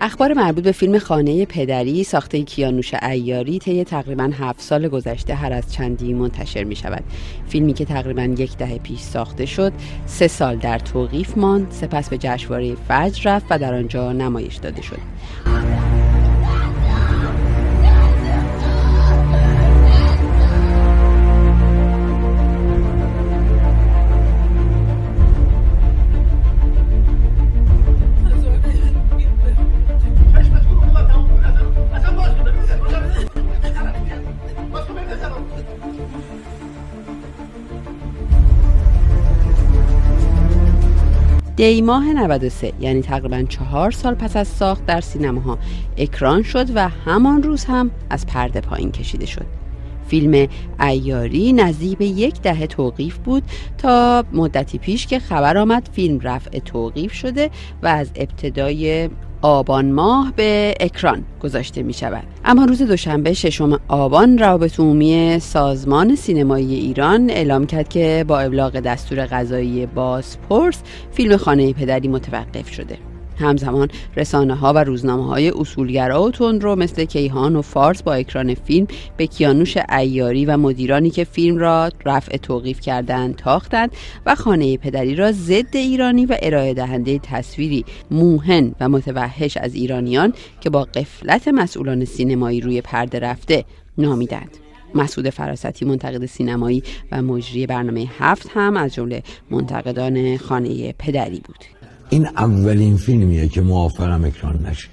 اخبار مربوط به فیلم خانه پدری ساخته کیانوش ایاری طی تقریبا هفت سال گذشته هر از چندی منتشر می شود فیلمی که تقریبا یک دهه پیش ساخته شد سه سال در توقیف ماند سپس به جشنواره فجر رفت و در آنجا نمایش داده شد. دی ماه 93 یعنی تقریبا چهار سال پس از ساخت در سینماها اکران شد و همان روز هم از پرده پایین کشیده شد. فیلم ایاری نزدیک به یک دهه توقیف بود تا مدتی پیش که خبر آمد فیلم رفع توقیف شده و از ابتدای آبان ماه به اکران گذاشته می شود اما روز دوشنبه ششم آبان روابط عمومی سازمان سینمایی ایران اعلام کرد که با ابلاغ دستور غذایی بازپرس فیلم خانه پدری متوقف شده. همزمان رسانه ها و روزنامه های اصولگرا و تندرو مثل کیهان و فارس با اکران فیلم به کیانوش ایاری و مدیرانی که فیلم را رفع توقیف کردند تاختند و خانه پدری را ضد ایرانی و ارائه دهنده تصویری موهن و متوحش از ایرانیان که با قفلت مسئولان سینمایی روی پرده رفته نامیدند. مسعود فراستی منتقد سینمایی و مجری برنامه هفت هم از جمله منتقدان خانه پدری بود. این اولین فیلمیه که موافقم اکران نشه.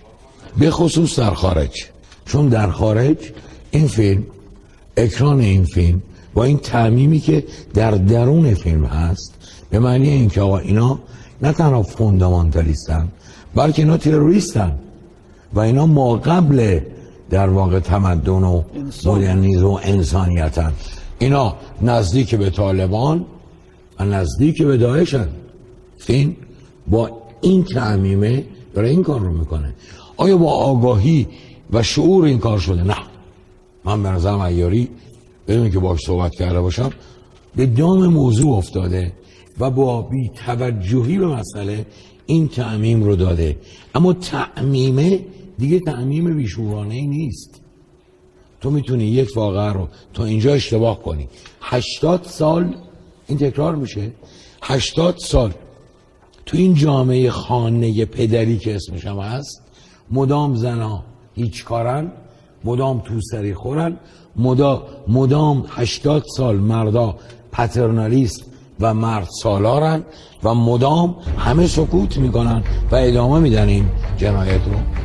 به خصوص در خارج. چون در خارج این فیلم اکران این فیلم با این تعمیمی که در درون فیلم هست به معنی اینکه آقا اینا نه تنها فوندامانتالیستن بلکه اینا تروریستن و اینا ما قبل در واقع تمدن و مدرنیزم و انسانیتن. اینا نزدیک به طالبان و نزدیک به داعشن. فیلم با این تعمیمه داره این کار رو می‌کنه. آیا با آگاهی و شعور این کار شده؟ نه. من به نظرم ایاری بدون که باش صحبت کرده باشم به دام موضوع افتاده و با بی توجهی به مسئله این تعمیم رو داده. اما تعمیمه دیگه تعمیم بیشورانه نیست. تو می‌تونی یک واقعه رو تا اینجا اشتباه کنی. هشتاد سال این تکرار میشه. هشتاد سال تو این جامعه خانه پدری که اسمش هم هست مدام زنا هیچ کارن مدام توسری خورن مدام, مدام هشتاد سال مردا پترنالیست و مرد سالارن و مدام همه سکوت می‌کنن و ادامه میدن این جنایت رو.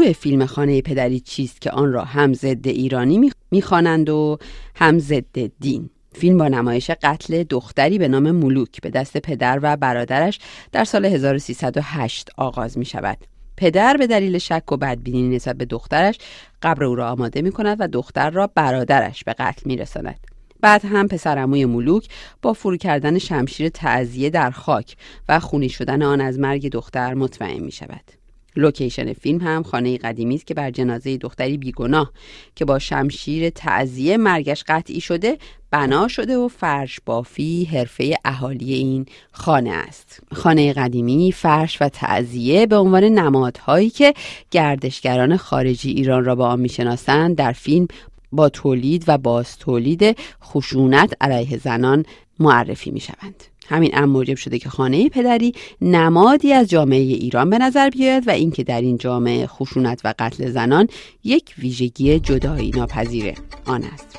موضوع فیلم خانه پدری چیست که آن را هم ضد ایرانی می‌خوانند و هم ضد دین فیلم با نمایش قتل دختری به نام ملوک به دست پدر و برادرش در سال 1308 آغاز می شود. پدر به دلیل شک و بدبینی نسبت به دخترش قبر او را آماده می کند و دختر را برادرش به قتل می رساند. بعد هم پسرعموی ملوک با فرو کردن شمشیر تعذیه در خاک و خونی شدن آن از مرگ دختر مطمئن می شود. لوکیشن فیلم هم خانه قدیمی است که بر جنازه دختری بیگناه که با شمشیر تعذیه مرگش قطعی شده بنا شده و فرش بافی حرفه اهالی این خانه است خانه قدیمی فرش و تعذیه به عنوان نمادهایی که گردشگران خارجی ایران را با آن می‌شناسند در فیلم با تولید و باز تولید خشونت علیه زنان معرفی می شوند. همین امر موجب شده که خانه پدری نمادی از جامعه ایران به نظر بیاید و اینکه در این جامعه خشونت و قتل زنان یک ویژگی جدایی ناپذیر آن است.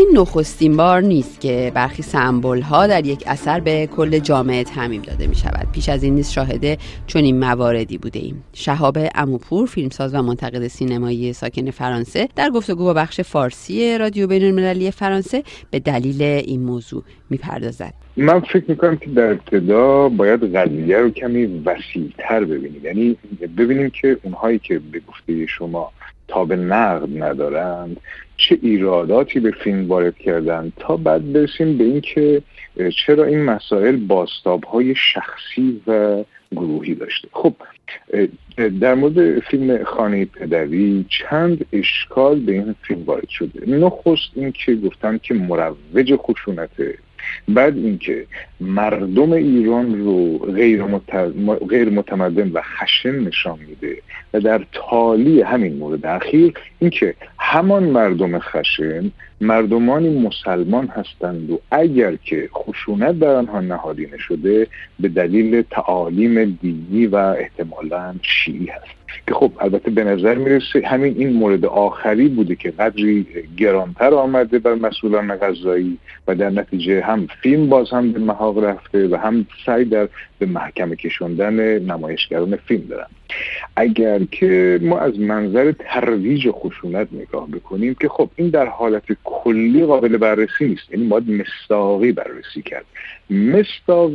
این نخستین بار نیست که برخی سمبل ها در یک اثر به کل جامعه تعمیم داده می شود پیش از این نیست شاهد چنین مواردی بوده ایم. شهاب اموپور فیلمساز و منتقد سینمایی ساکن فرانسه در گفتگو با بخش فارسی رادیو بین المللی فرانسه به دلیل این موضوع می‌پردازد. من فکر می‌کنم که در ابتدا باید قضیه رو کمی وسیعتر ببینیم. یعنی ببینیم که اونهایی که به گفته شما تاب نقد ندارند چه ایراداتی به فیلم وارد کردن تا بعد برسیم به اینکه چرا این مسائل باستاب های شخصی و گروهی داشته. خب در مورد فیلم خانه پدری چند اشکال به این فیلم وارد شده. نخست این که گفتن که مروج خشونته بعد اینکه مردم ایران رو غیر, غیر متمدن و خشن نشان میده و در تالی همین مورد اخیر اینکه همان مردم خشن مردمانی مسلمان هستند و اگر که خشونت در آنها نهادینه شده به دلیل تعالیم دینی و احتمالا شیعی هست. که خب البته به نظر می‌رسه همین این مورد آخری بوده که قدری گرانتر آمده بر مسئولان غذایی و در نتیجه هم فیلم باز هم به محاق رفته و هم سعی در به محکمه کشوندن نمایشگران فیلم دارن. اگر که ما از منظر ترویج خشونت نگاه بکنیم که خب این در حالت کلی قابل بررسی نیست. یعنی باید مستاقی بررسی کرد. مستاق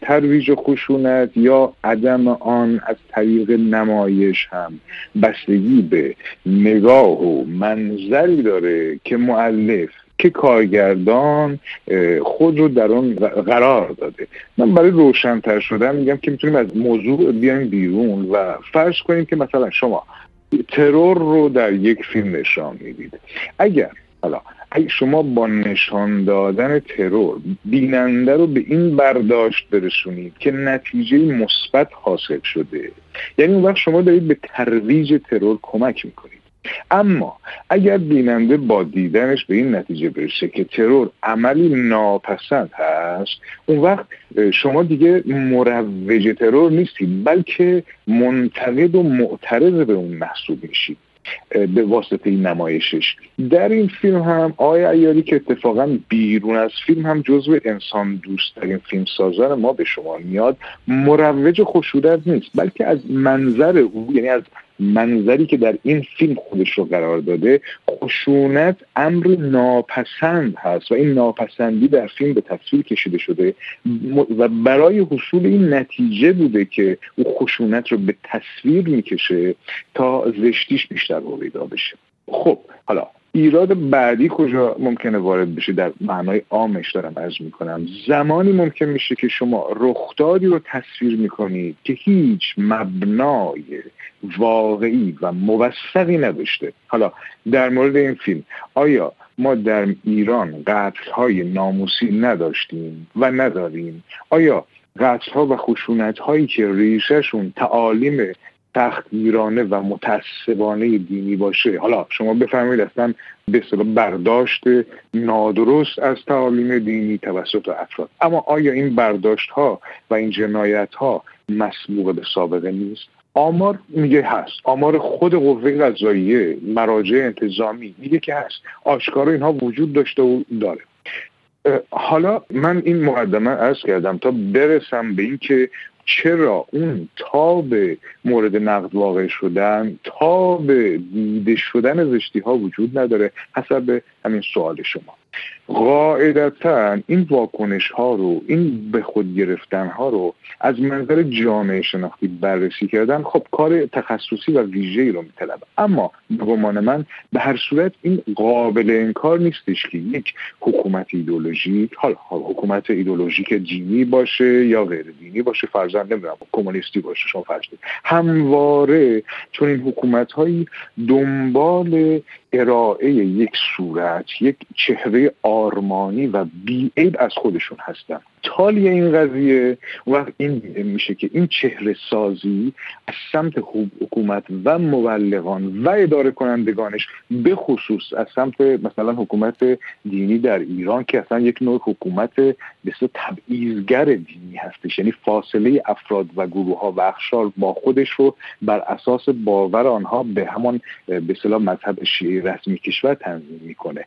ترویج خشونت یا عدم آن از طریق نمایش هم بستگی به نگاه و منظری داره که معلف که کارگردان خود رو در آن قرار داده. من برای روشنتر شدن میگم که می‌تونیم از موضوع بیایم بیرون و فرض کنیم که مثلا شما ترور رو در یک فیلم نشان می‌دید. اگر حالا اگه شما با نشان دادن ترور بیننده رو به این برداشت برسونید که نتیجه مثبت حاصل شده یعنی اون وقت شما دارید به ترویج ترور کمک می‌کنید. اما اگر بیننده با دیدنش به این نتیجه برسه که ترور عملی ناپسند هست اون وقت شما دیگه مروج ترور نیستید بلکه منتقد و معترض به اون محسوب میشید به واسطه این نمایشش. در این فیلم هم آقای ایاری که اتفاقا بیرون از فیلم هم جزو انسان دوست ترین فیلم سازان ما به شما میاد مروج خشونت نیست بلکه از منظر او یعنی از منظری که در این فیلم خودش رو قرار داده خشونت امر ناپسند هست و این ناپسندی در فیلم به تصویر کشیده شده و برای حصول این نتیجه بوده که او خشونت رو به تصویر می‌کشه تا زشتیش بیشتر هویدا بشه. خب حالا ایراد بعدی کجا ممکنه وارد بشه؟ در معنای عامش دارم از می‌کنم. زمانی ممکن میشه که شما رخدادی رو تصویر می‌کنید که هیچ مبنای واقعی و موثقی نداشته. حالا در مورد این فیلم آیا ما در ایران قتل های ناموسی نداشتیم و نداریم؟ آیا قتل ها و خشونت هایی که ریشهشون تعالیم تختگیرانه و متعصبانه دینی باشه. حالا شما بفرمایید اصلا به برداشت نادرست از تعالیم دینی توسط افراد. اما آیا این برداشت ها و این جنایت ها مسبوق به سابقه نیست؟ آمار میگه هست. آمار خود قوه قضاییه مراجع انتظامی میگه که هست. آشکار اینها وجود داشته و داره. حالا من این مقدمه ارز کردم تا برسم به اینکه چرا اون تاب مورد نقد واقع شدن تاب دیده شدن زشتی ها وجود نداره؟ حسب همین سوال شما. قاعدتا این واکنش ها رو این به خود گرفتن ها رو از منظر جامعه شناختی بررسی کردن خب کار تخصصی و ویژه‌ای رو میطلب اما به گمان من به هر صورت این قابل انکار نیستش که یک حکومت ایدولوژیک حالا حکومت ایدولوژیک دینی باشه یا غیر دینی باشه فرضاً نمی‌دونم کمونیستی باشه شما فرض همواره چون این حکومت هایی دنبال ارائه یک صورت یک چهره آرمانی و بیعیب از خودشون هستن. تالی این قضیه وقت این میشه که این چهره سازی از سمت حکومت و مبلغان و اداره کنندگانش به خصوص از سمت مثلا حکومت دینی در ایران که اصلا یک نوع حکومت بسیار تبعیضگر دینی هستش. یعنی فاصله افراد و گروه ها و اخشار با خودش رو بر اساس باور آنها به همان به مذهب شیعه رسمی کشور تنظیم می‌کنه.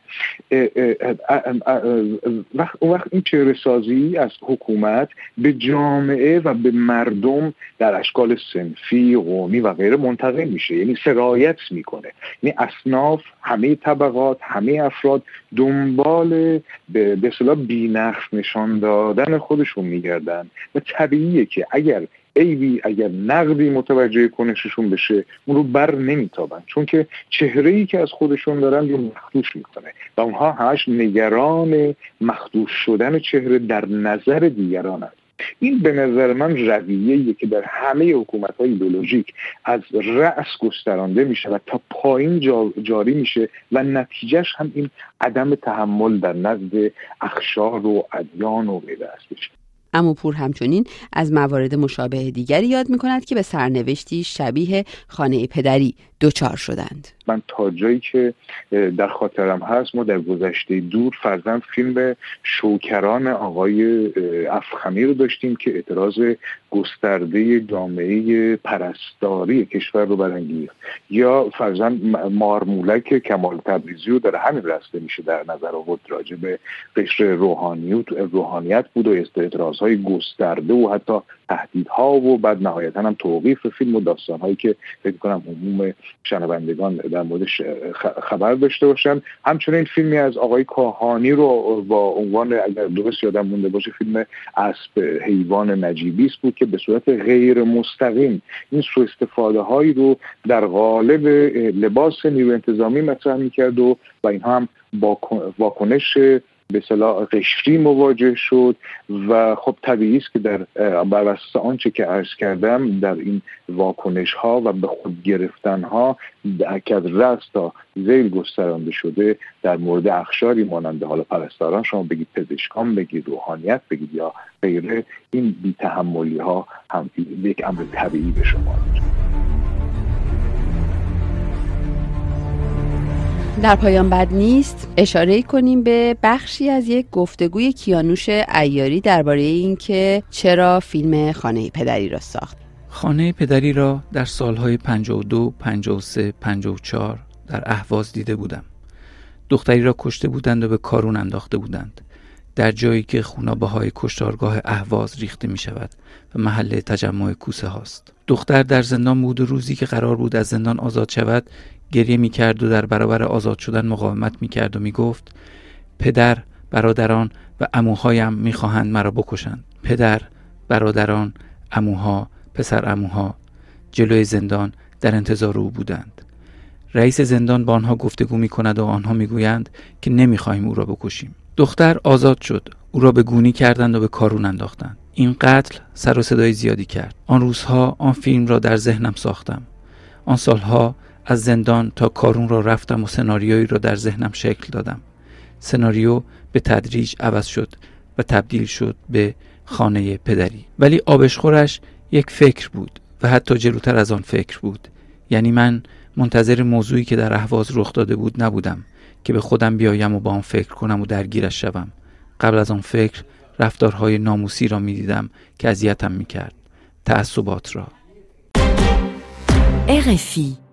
وقت وقت این چهره سازی از حکومت به جامعه و به مردم در اشکال سنفی قومی و غیره منتقل میشه. یعنی سرایت می‌کنه. یعنی اصناف همه طبقات همه افراد دنبال به اصطلاح بینقص نشان دادن خودشون میگردن. و طبیعیه که اگر عیبی اگر نقدی متوجه کنششون بشه اون رو بر نمیتابن. چون که چهره ای که از خودشون دارن رو مخدوش می‌کنه. و اونها همش نگران مخدوش شدن چهره در نظر دیگران هست این به نظر من رویه که در همه حکومت های ایدولوژیک از رأس گسترانده میشه و تا پایین جاری میشه و نتیجهش هم این عدم تحمل در نزد اخشار و ادیان و غیره هستش. امو پور همچنین از موارد مشابه دیگری یاد می کند که به سرنوشتی شبیه خانه پدری دوچار شدند. من تا جایی که در خاطرم هست ما در گذشته دور فرزند فیلم شوکران آقای افخمی رو داشتیم که اعتراض گسترده جامعه پرستاری کشور رو برانگیخت. یا فرزند مارمولک کمال تبریزی رو در همین رسته میشه در نظر آورد راجع به قشر روحانیت روحانیت بود و اعتراض های گسترده و حتی تهدیدها و بعد نهایتا هم توقیف فیلم و داستان هایی که فکر کنم عموم شنوندگان در موردش خبر داشته باشن. همچنین فیلمی از آقای کاهانی رو با عنوان اگر درست یادم مونده باشه فیلم اسب حیوان نجیبیس بود که به صورت غیر مستقیم این سو استفاده هایی رو در قالب لباس نیرو انتظامی مطرح می‌کرد و و اینها هم واکنش به صلاح قشری مواجه شد و خب طبیعی است که در بر اساس آنچه که عرض کردم در این واکنش ها و به خود گرفتن ها که از رأس تا زیل گسترانده شده در مورد اخشاری مانند حالا پرستاران شما بگید پزشکان بگید روحانیت بگید یا غیره این بیتحملی ها هم یک امر طبیعی به شما در پایان بد نیست اشاره کنیم به بخشی از یک گفتگوی کیانوش ایاری درباره اینکه چرا فیلم خانه پدری را ساخت. خانه پدری را در سالهای 52, 53, 54 در اهواز دیده بودم. دختری را کشته بودند و به کارون انداخته بودند. در جایی که خونابه های کشتارگاه اهواز ریخته می شود و محل تجمع کوسه هاست. دختر در زندان بود و روزی که قرار بود از زندان آزاد شود گریه می کرد و در برابر آزاد شدن مقاومت می کرد و می گفت پدر برادران و اموهایم می خواهند مرا بکشند. پدر برادران اموها پسر اموها جلوی زندان در انتظار او بودند. رئیس زندان با آنها گفتگو می کند و آنها می گویند که نمی خواهیم او را بکشیم. دختر آزاد شد. او را به گونی کردند و به کارون انداختند. این قتل سر و صدای زیادی کرد. آن روزها آن فیلم را در ذهنم ساختم. آن سالها از زندان تا کارون را رفتم و سناریویی را در ذهنم شکل دادم. سناریو به تدریج عوض شد و تبدیل شد به خانه پدری. ولی آبشخورش یک فکر بود و حتی جلوتر از آن فکر بود. یعنی من منتظر موضوعی که در اهواز رخ داده بود نبودم که به خودم بیایم و با آن فکر کنم و درگیرش شوم. قبل از آن فکر رفتارهای ناموسی را می‌دیدم که اذیتم می‌کرد. تعصبات را. RFI